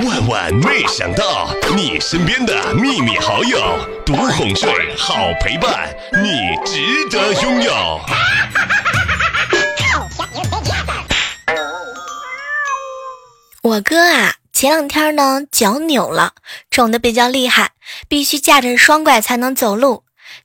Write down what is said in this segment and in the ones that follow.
万万没想到，你身边的秘密好友，独哄睡，好陪伴，你值得拥有。我哥啊，前两天呢脚扭了，肿的比较厉害，必须架着双拐才能走路。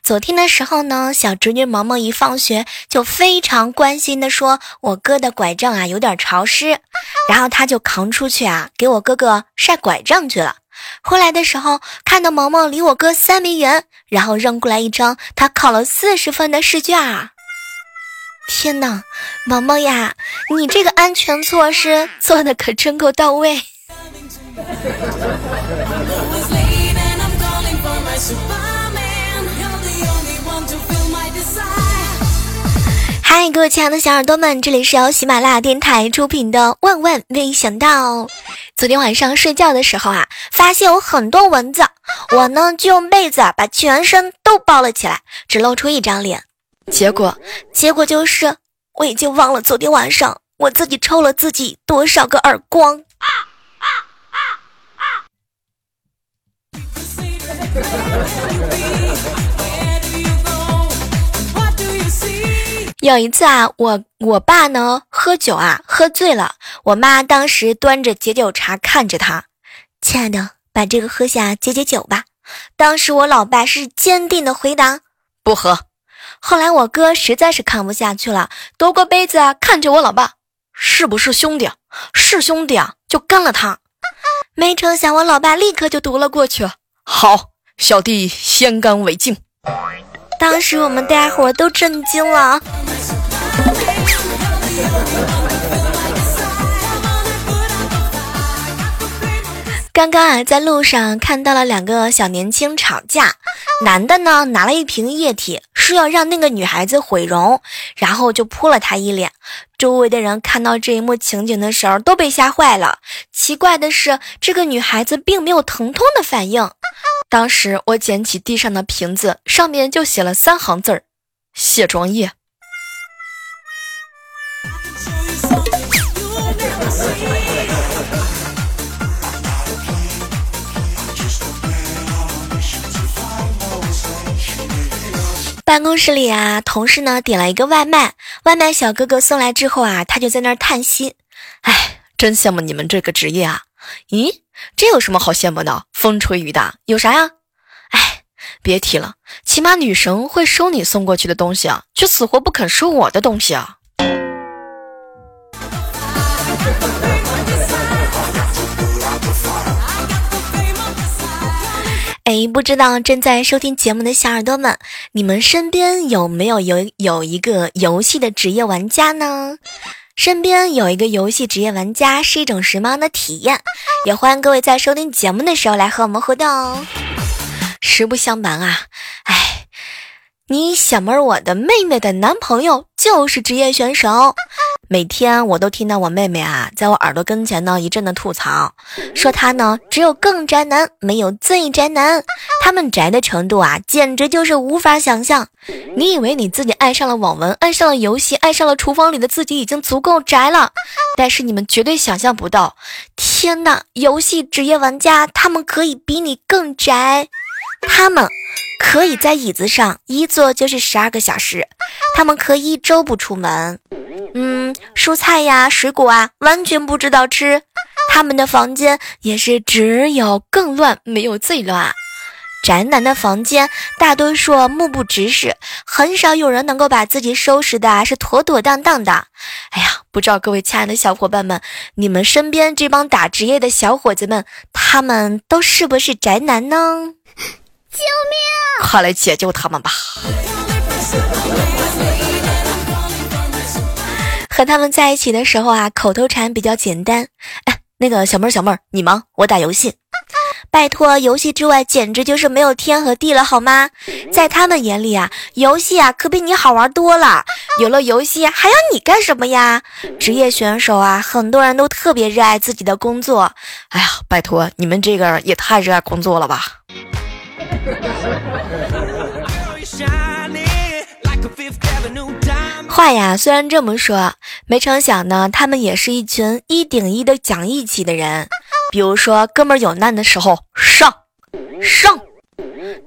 昨天的时候呢，小侄女萌萌一放学就非常关心的说：“我哥的拐杖啊有点潮湿。”然后他就扛出去啊，给我哥哥晒拐杖去了。回来的时候看到萌萌离我哥三米远，然后扔过来一张他考了四十分的试卷。天哪，萌萌呀，你这个安全措施做的可真够到位。嗨，各位亲爱的小耳朵们，这里是由喜马拉雅电台出品的《万万没想到》。昨天晚上睡觉的时候啊，发现有很多蚊子，我呢就用被子把全身都包了起来，只露出一张脸。结果，结果就是我已经忘了昨天晚上我自己抽了自己多少个耳光。啊啊啊啊有一次啊，我我爸呢喝酒啊喝醉了，我妈当时端着解酒茶看着他，亲爱的，把这个喝下解解酒吧。当时我老爸是坚定的回答，不喝。后来我哥实在是看不下去了，夺过杯子看着我老爸，是不是兄弟？是兄弟啊，就干了他。没成想我老爸立刻就夺了过去，好，小弟先干为敬。当时我们大家伙都震惊了。刚刚啊，在路上看到了两个小年轻吵架，男的呢拿了一瓶液体，说要让那个女孩子毁容，然后就扑了她一脸。周围的人看到这一幕情景的时候都被吓坏了。奇怪的是，这个女孩子并没有疼痛的反应。当时我捡起地上的瓶子，上面就写了三行字儿：卸妆液。办公室里啊，同事呢点了一个外卖，外卖小哥哥送来之后啊，他就在那儿叹息：“哎，真羡慕你们这个职业啊！咦，这有什么好羡慕的？风吹雨打有啥呀？哎，别提了，起码女神会收你送过去的东西啊，却死活不肯收我的东西啊！”哎，不知道正在收听节目的小耳朵们，你们身边有没有有有一个游戏的职业玩家呢？身边有一个游戏职业玩家是一种什么样的体验？也欢迎各位在收听节目的时候来和我们互动哦。实不相瞒啊，哎，你小妹儿，我的妹妹的男朋友就是职业选手。每天我都听到我妹妹啊，在我耳朵跟前呢一阵的吐槽，说她呢只有更宅男，没有最宅男。他们宅的程度啊，简直就是无法想象。你以为你自己爱上了网文，爱上了游戏，爱上了厨房里的自己，已经足够宅了？但是你们绝对想象不到，天呐，游戏职业玩家他们可以比你更宅，他们可以在椅子上一坐就是十二个小时，他们可以一周不出门。嗯，蔬菜呀、水果啊，完全不知道吃。他们的房间也是只有更乱，没有最乱。宅男的房间大多数目不直视，很少有人能够把自己收拾的是妥妥当当的。哎呀，不知道各位亲爱的小伙伴们，你们身边这帮打职业的小伙子们，他们都是不是宅男呢？救命！快来解救他们吧！和他们在一起的时候啊，口头禅比较简单。哎，那个小妹儿，小妹儿，你忙，我打游戏。拜托，游戏之外简直就是没有天和地了，好吗？在他们眼里啊，游戏啊可比你好玩多了。有了游戏还要你干什么呀？职业选手啊，很多人都特别热爱自己的工作。哎呀，拜托，你们这个也太热爱工作了吧！话呀，虽然这么说，没成想呢，他们也是一群一顶一的讲义气的人。比如说，哥们儿有难的时候上上，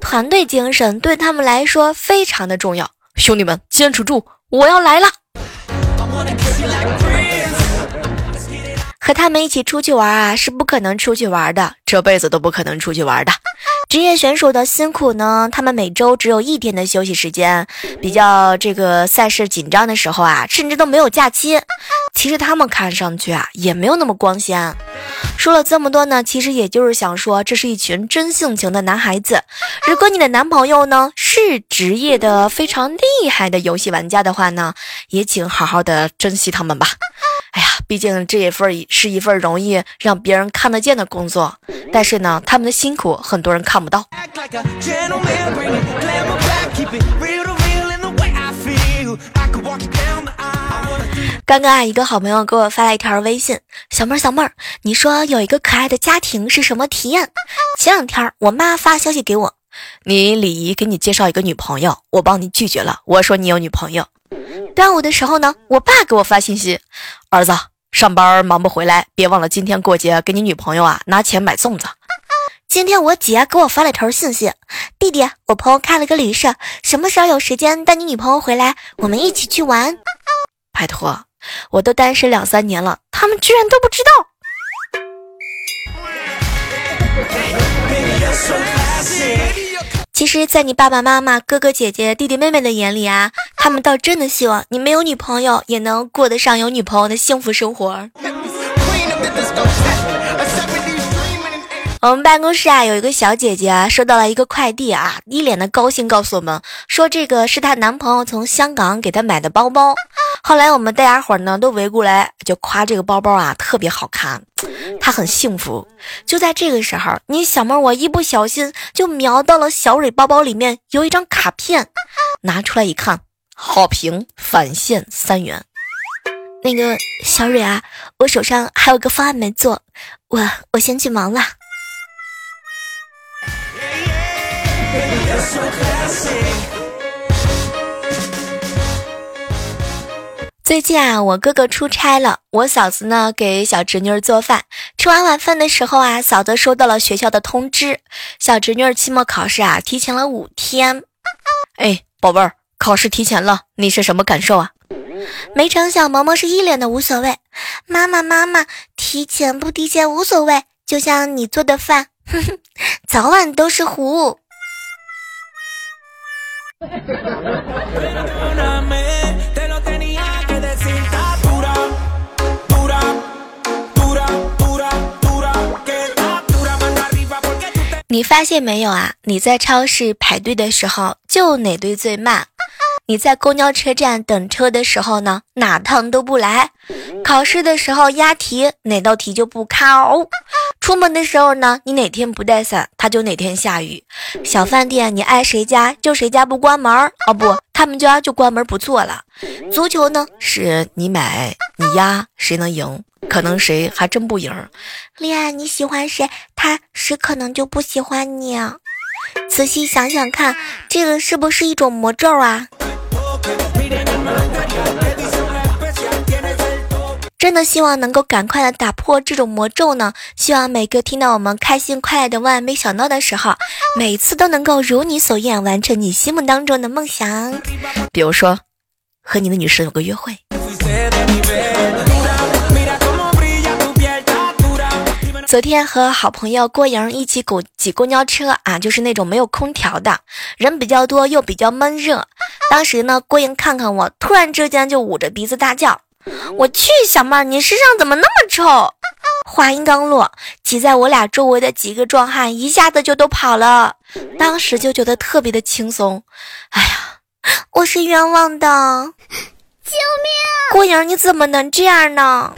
团队精神对他们来说非常的重要。兄弟们，坚持住，我要来了。和他们一起出去玩啊，是不可能出去玩的，这辈子都不可能出去玩的。职业选手的辛苦呢，他们每周只有一天的休息时间，比较这个赛事紧张的时候啊，甚至都没有假期。其实他们看上去啊，也没有那么光鲜。说了这么多呢，其实也就是想说，这是一群真性情的男孩子。如果你的男朋友呢是职业的非常厉害的游戏玩家的话呢，也请好好的珍惜他们吧。哎呀，毕竟这一份是一份容易让别人看得见的工作，但是呢，他们的辛苦很多人看不到。刚刚啊，一个好朋友给我发了一条微信：“小妹儿，小妹儿，你说有一个可爱的家庭是什么体验？”前两天我妈发消息给我：“你李姨给你介绍一个女朋友，我帮你拒绝了。我说你有女朋友。”端午的时候呢，我爸给我发信息：“儿子，上班忙不回来，别忘了今天过节给你女朋友啊拿钱买粽子。”今天我姐给我发了条信息：“弟弟，我朋友开了个旅社，什么时候有时间带你女朋友回来，我们一起去玩。” 拜托，我都单身两三年了，他们居然都不知道。其实，在你爸爸妈妈、哥哥姐姐、弟弟妹妹的眼里啊，他们倒真的希望你没有女朋友也能过得上有女朋友的幸福生活。我们办公室啊，有一个小姐姐啊，收到了一个快递啊，一脸的高兴，告诉我们说这个是她男朋友从香港给她买的包包。后来我们大家伙呢都围过来，就夸这个包包啊特别好看。他很幸福。就在这个时候，你小妹我一不小心就瞄到了小蕊包包里面有一张卡片，拿出来一看，好评返现三元。那个小蕊啊，我手上还有个方案没做，我我先去忙了。最近啊，我哥哥出差了，我嫂子呢给小侄女儿做饭。吃完晚饭的时候啊，嫂子收到了学校的通知，小侄女儿期末考试啊提前了五天。哎，宝贝儿，考试提前了，你是什么感受啊？没成想，萌萌是一脸的无所谓。妈妈妈妈，提前不提前无所谓，就像你做的饭，哼哼，早晚都是糊。你发现没有啊？你在超市排队的时候，就哪队最慢？你在公交车站等车的时候呢，哪趟都不来？考试的时候押题，哪道题就不考？出门的时候呢，你哪天不带伞，他就哪天下雨。小饭店，你爱谁家就谁家不关门儿哦，不，他们家就关门不做了。足球呢，是你买你压，谁能赢？可能谁还真不赢。恋爱你喜欢谁，他谁可能就不喜欢你。仔细想想看，这个是不是一种魔咒啊？真的希望能够赶快的打破这种魔咒呢。希望每个听到我们开心快乐的万万没想到的时候，每次都能够如你所愿完成你心目当中的梦想。比如说，和你的女神有个约会。昨天和好朋友郭莹一起挤挤公交车啊，就是那种没有空调的，人比较多又比较闷热。当时呢，郭莹看看我，突然之间就捂着鼻子大叫。我去，小妹儿，你身上怎么那么臭？话音刚落，挤在我俩周围的几个壮汉一下子就都跑了。当时就觉得特别的轻松。哎呀，我是冤枉的！救命！郭莹，你怎么能这样呢？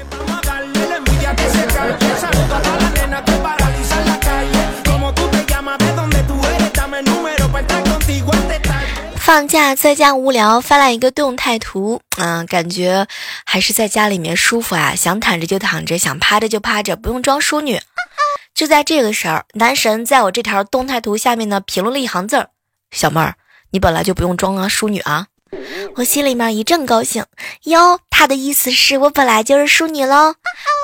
放假在家无聊，发了一个动态图，嗯，感觉还是在家里面舒服啊，想躺着就躺着，想趴着就趴着，不用装淑女。就在这个时候，男神在我这条动态图下面呢评论了一行字儿：“小妹儿，你本来就不用装啊淑女啊。”我心里面一阵高兴，哟，他的意思是我本来就是淑女喽。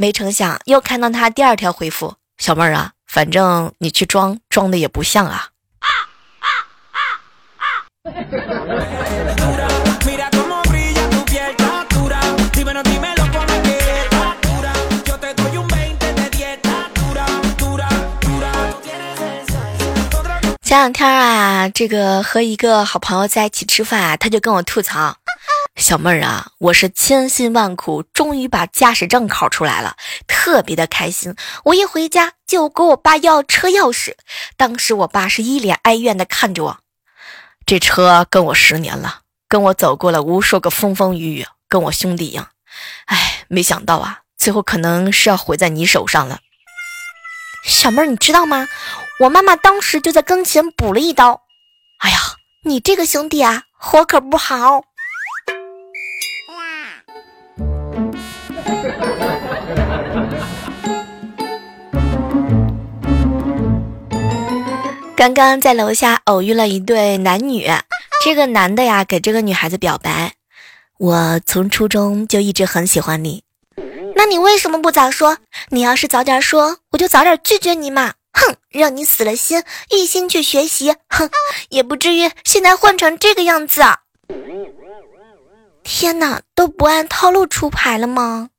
没成想又看到他第二条回复：“小妹儿啊，反正你去装，装的也不像啊。前两天啊，这个和一个好朋友在一起吃饭啊，他就跟我吐槽：“小妹儿啊，我是千辛万苦，终于把驾驶证考出来了，特别的开心。我一回家就给我爸要车钥匙，当时我爸是一脸哀怨的看着我，这车跟我十年了，跟我走过了无数个风风雨雨，跟我兄弟一样。哎，没想到啊，最后可能是要毁在你手上了。小妹儿，你知道吗？”我妈妈当时就在跟前补了一刀，哎呀，你这个兄弟啊，活可不好。刚刚在楼下偶遇了一对男女，这个男的呀给这个女孩子表白，我从初中就一直很喜欢你，那你为什么不早说？你要是早点说，我就早点拒绝你嘛。哼，让你死了心，一心去学习，哼，也不至于现在混成这个样子。天哪，都不按套路出牌了吗？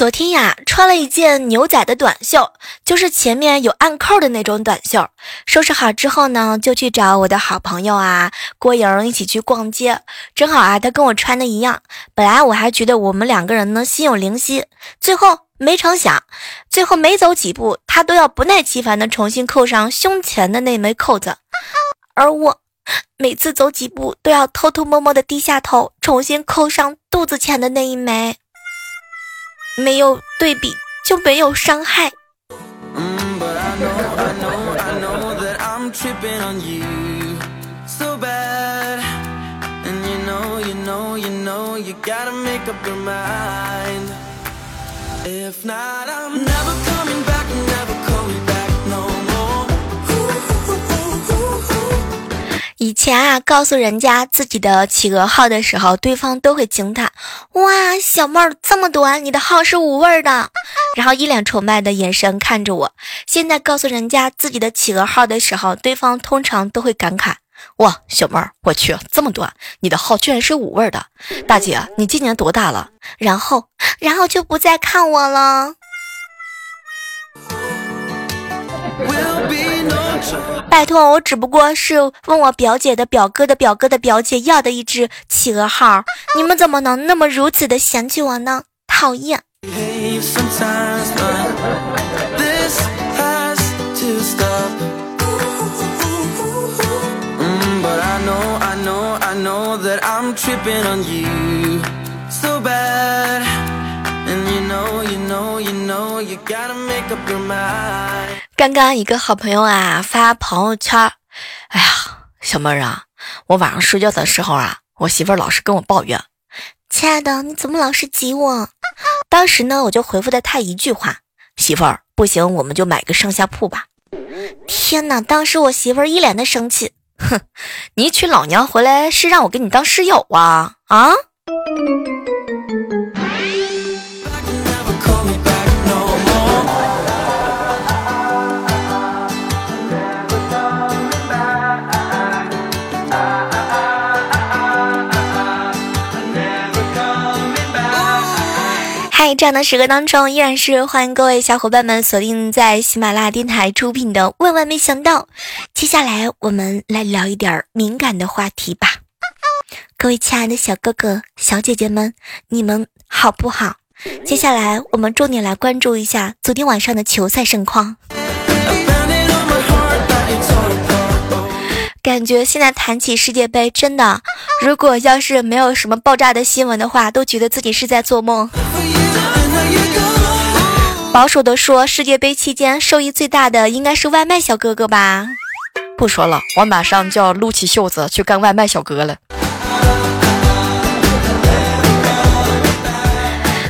昨天呀，穿了一件牛仔的短袖，就是前面有暗扣的那种短袖。收拾好之后呢，就去找我的好朋友啊郭莹一起去逛街。正好啊，她跟我穿的一样。本来我还觉得我们两个人呢心有灵犀，最后没成想，最后没走几步，她都要不耐其烦的重新扣上胸前的那枚扣子，而我每次走几步都要偷偷摸摸的低下头，重新扣上肚子前的那一枚。没有对比就没有伤害。前啊，告诉人家自己的企鹅号的时候，对方都会惊叹：“哇，小妹儿这么短，你的号是五味的。”然后一脸崇拜的眼神看着我。现在告诉人家自己的企鹅号的时候，对方通常都会感慨：“哇，小妹儿，我去，这么短，你的号居然是五味的。”大姐，你今年多大了？然后，然后就不再看我了。拜托，我只不过是问我表姐的表哥的表哥的表姐要的一只企鹅号，你们怎么能那么如此的嫌弃我呢？讨厌！刚刚一个好朋友啊发朋友圈，哎呀，小妹儿啊，我晚上睡觉的时候啊，我媳妇儿老是跟我抱怨，亲爱的，你怎么老是挤我？当时呢，我就回复的她一句话，媳妇儿不行，我们就买个上下铺吧。天哪，当时我媳妇儿一脸的生气，哼，你娶老娘回来是让我给你当室友啊啊！这样的时刻当中，依然是欢迎各位小伙伴们锁定在喜马拉雅电台出品的《万万没想到》。接下来我们来聊一点敏感的话题吧。各位亲爱的小哥哥、小姐姐们，你们好不好？接下来我们重点来关注一下昨天晚上的球赛盛况。感觉现在谈起世界杯，真的，如果要是没有什么爆炸的新闻的话，都觉得自己是在做梦。保守的说，世界杯期间受益最大的应该是外卖小哥哥吧？不说了，我马上就要撸起袖子去干外卖小哥了。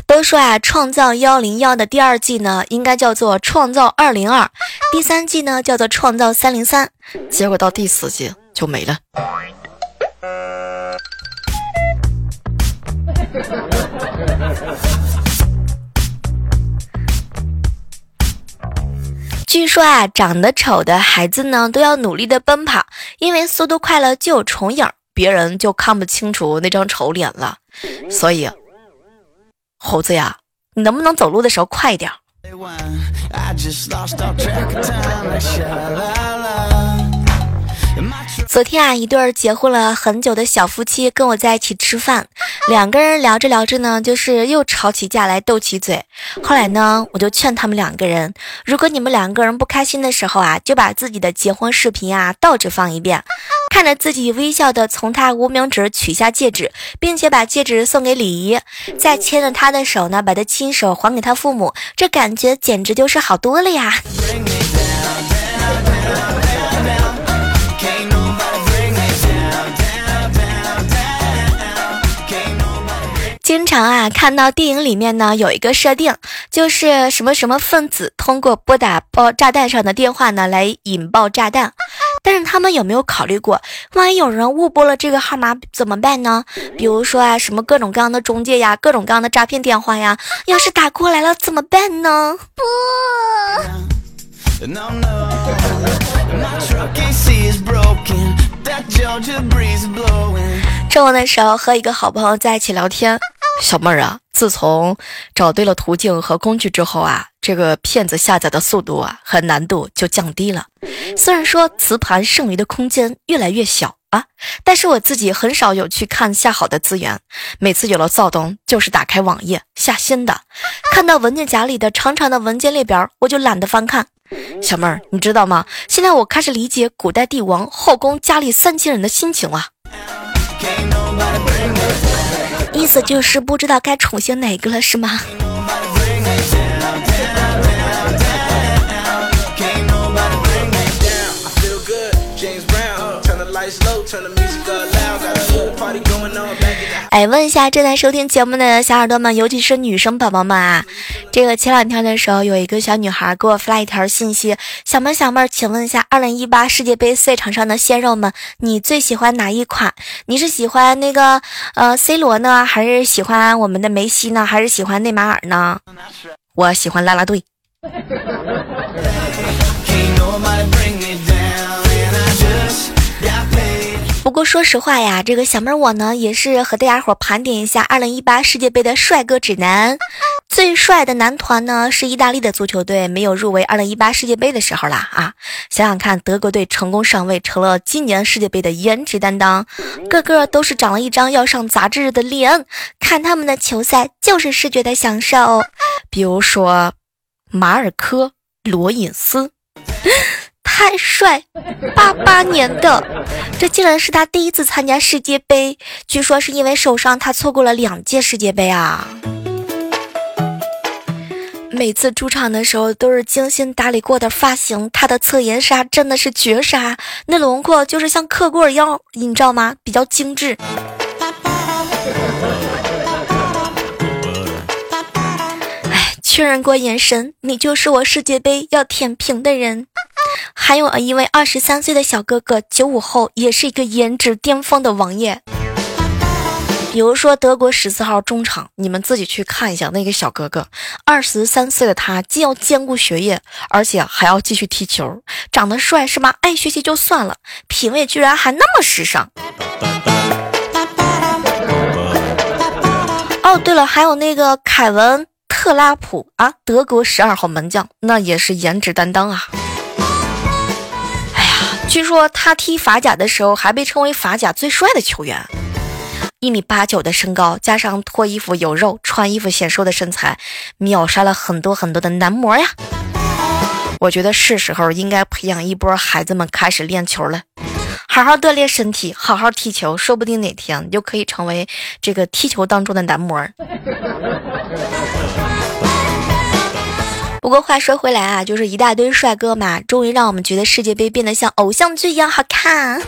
都说啊，创造幺零幺的第二季呢，应该叫做创造二零二。第三季呢叫做《创造三零三》，结果到第四季就没了。据说啊，长得丑的孩子呢，都要努力的奔跑，因为速度快了就有重影，别人就看不清楚那张丑脸了。所以，猴子呀，你能不能走路的时候快一点？昨天啊，一对儿结婚了很久的小夫妻跟我在一起吃饭，两个人聊着聊着呢，就是又吵起架来，斗起嘴。后来呢，我就劝他们两个人，如果你们两个人不开心的时候啊，就把自己的结婚视频啊倒着放一遍，看着自己微笑的从他无名指取下戒指，并且把戒指送给李姨，再牵着他的手呢，把他亲手还给他父母，这感觉简直就是好多了呀。经常啊，看到电影里面呢有一个设定，就是什么什么分子通过拨打爆炸弹上的电话呢来引爆炸弹。但是他们有没有考虑过，万一有人误拨了这个号码怎么办呢？比如说啊，什么各种各样的中介呀，各种各样的诈骗电话呀，要是打过来了怎么办呢？不。中午的时候和一个好朋友在一起聊天。小妹儿啊，自从找对了途径和工具之后啊，这个骗子下载的速度啊和难度就降低了。虽然说磁盘剩余的空间越来越小啊，但是我自己很少有去看下好的资源。每次有了躁动，就是打开网页下新的，看到文件夹里的长长的文件列表，我就懒得翻看。小妹儿，你知道吗？现在我开始理解古代帝王后宫佳丽三千人的心情了。意思就是不知道该宠幸哪个了，是吗？哎，问一下正在收听节目的小耳朵们，尤其是女生宝宝们啊，这个前两天的时候，有一个小女孩给我发了一条信息：小妹小妹，请问一下，二零一八世界杯赛场上的鲜肉们，你最喜欢哪一款？你是喜欢那个呃 C 罗呢，还是喜欢我们的梅西呢，还是喜欢内马尔呢？我喜欢啦啦队。不过说实话呀，这个小妹我呢也是和大家伙盘点一下二零一八世界杯的帅哥指南。最帅的男团呢是意大利的足球队，没有入围二零一八世界杯的时候啦啊！想想看，德国队成功上位，成了今年世界杯的颜值担当，个个都是长了一张要上杂志的脸，看他们的球赛就是视觉的享受。比如说马尔科罗隐斯。太帅！八八年的，这竟然是他第一次参加世界杯。据说是因为受伤，他错过了两届世界杯啊。每次出场的时候都是精心打理过的发型，他的侧颜杀真的是绝杀，那轮廓就是像刻过一样，你知道吗？比较精致。哎，确认过眼神，你就是我世界杯要舔屏的人。还有一位二十三岁的小哥哥，九五后，也是一个颜值巅峰的王爷。比如说德国十四号中场，你们自己去看一下那个小哥哥，二十三岁的他，既要兼顾学业，而且还要继续踢球，长得帅是吗？爱学习就算了，品味居然还那么时尚。哦，对了，还有那个凯文特拉普啊，德国十二号门将，那也是颜值担当啊。据说他踢法甲的时候还被称为法甲最帅的球员，一米八九的身高，加上脱衣服有肉、穿衣服显瘦的身材，秒杀了很多很多的男模呀！我觉得是时候应该培养一波孩子们开始练球了，好好锻炼身体，好好踢球，说不定哪天你就可以成为这个踢球当中的男模。不过话说回来啊，就是一大堆帅哥嘛，终于让我们觉得世界杯变得像偶像剧一样好看。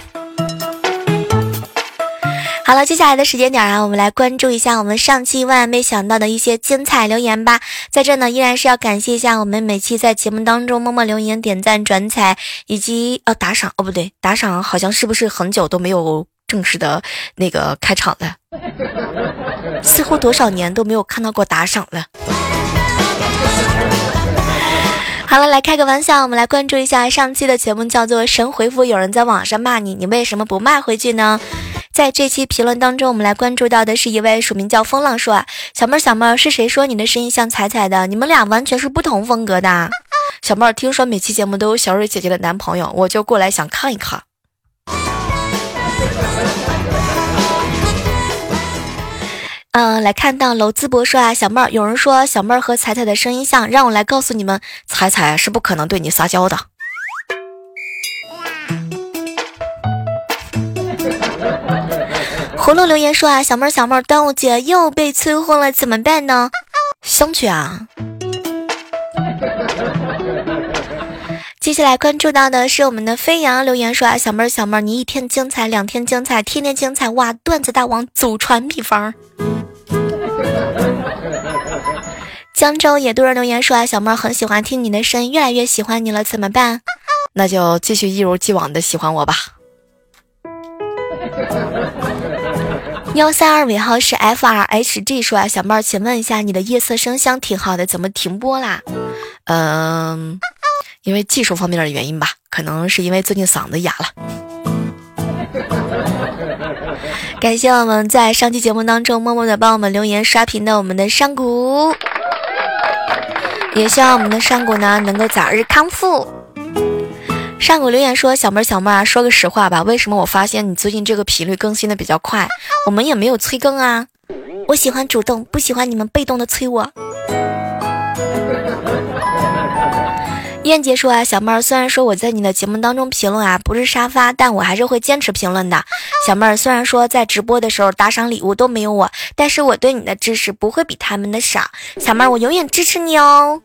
好了，接下来的时间点啊，我们来关注一下我们上期万万没想到的一些精彩留言吧。在这呢，依然是要感谢一下我们每期在节目当中默默留言、点赞、转采以及呃打赏哦，不对，打赏好像是不是很久都没有正式的那个开场了？似乎多少年都没有看到过打赏了。好了，来开个玩笑，我们来关注一下上期的节目，叫做“神回复”。有人在网上骂你，你为什么不骂回去呢？在这期评论当中，我们来关注到的是一位署名叫风浪说：“，小妹儿，小妹儿，是谁说你的声音像彩彩的？你们俩完全是不同风格的。”小妹儿，听说每期节目都有小蕊姐姐的男朋友，我就过来想看一看。嗯，来看到娄淄博说啊，小妹儿，有人说小妹儿和彩彩的声音像，让我来告诉你们，彩彩是不可能对你撒娇的。葫芦留言说啊，小妹儿小妹儿，端午节又被催婚了，怎么办呢？相去啊！接下来关注到的是我们的飞扬留言说啊，小妹儿小妹儿，你一天精彩，两天精彩，天天精彩，哇！段子大王祖传秘方。江州野多人留言说啊，小妹儿很喜欢听你的声音，越来越喜欢你了，怎么办？那就继续一如既往的喜欢我吧。幺三二尾号是 F R H G 说啊，小妹儿，请问一下，你的夜色声香挺好的，怎么停播啦？嗯，因为技术方面的原因吧，可能是因为最近嗓子哑了。感谢我们在上期节目当中默默的帮我们留言刷屏的我们的上古，也希望我们的上古呢能够早日康复。上古留言说：“小妹儿，小妹儿，说个实话吧，为什么我发现你最近这个频率更新的比较快？我们也没有催更啊。我喜欢主动，不喜欢你们被动的催我。”燕姐说：“啊，小妹儿，虽然说我在你的节目当中评论啊不是沙发，但我还是会坚持评论的。小妹儿，虽然说在直播的时候打赏礼物都没有我，但是我对你的支持不会比他们的少。小妹儿，我永远支持你哦。”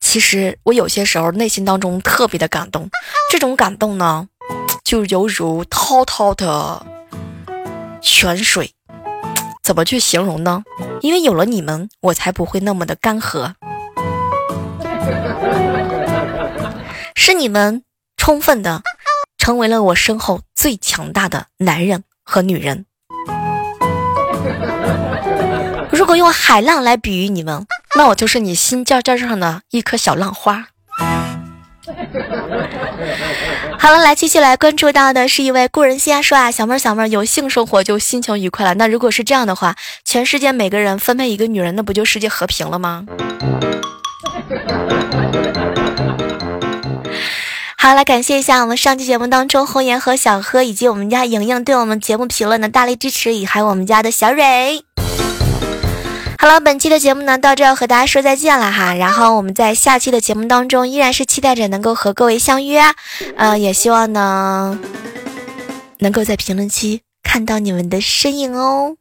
其实我有些时候内心当中特别的感动，这种感动呢，就犹如滔滔的泉水，怎么去形容呢？因为有了你们，我才不会那么的干涸。是你们充分的成为了我身后最强大的男人和女人。如果用海浪来比喻你们。那我就是你心尖尖上的一颗小浪花。好了，来继续来关注到的是一位故人心啊说啊，小妹儿小妹儿有性生活就心情愉快了。那如果是这样的话，全世界每个人分配一个女人，那不就世界和平了吗？好了，感谢一下我们上期节目当中红颜和小何以及我们家莹莹对我们节目评论的大力支持，以还有我们家的小蕊。好了，本期的节目呢，到这要和大家说再见了哈。然后我们在下期的节目当中，依然是期待着能够和各位相约，呃，也希望呢，能够在评论区看到你们的身影哦。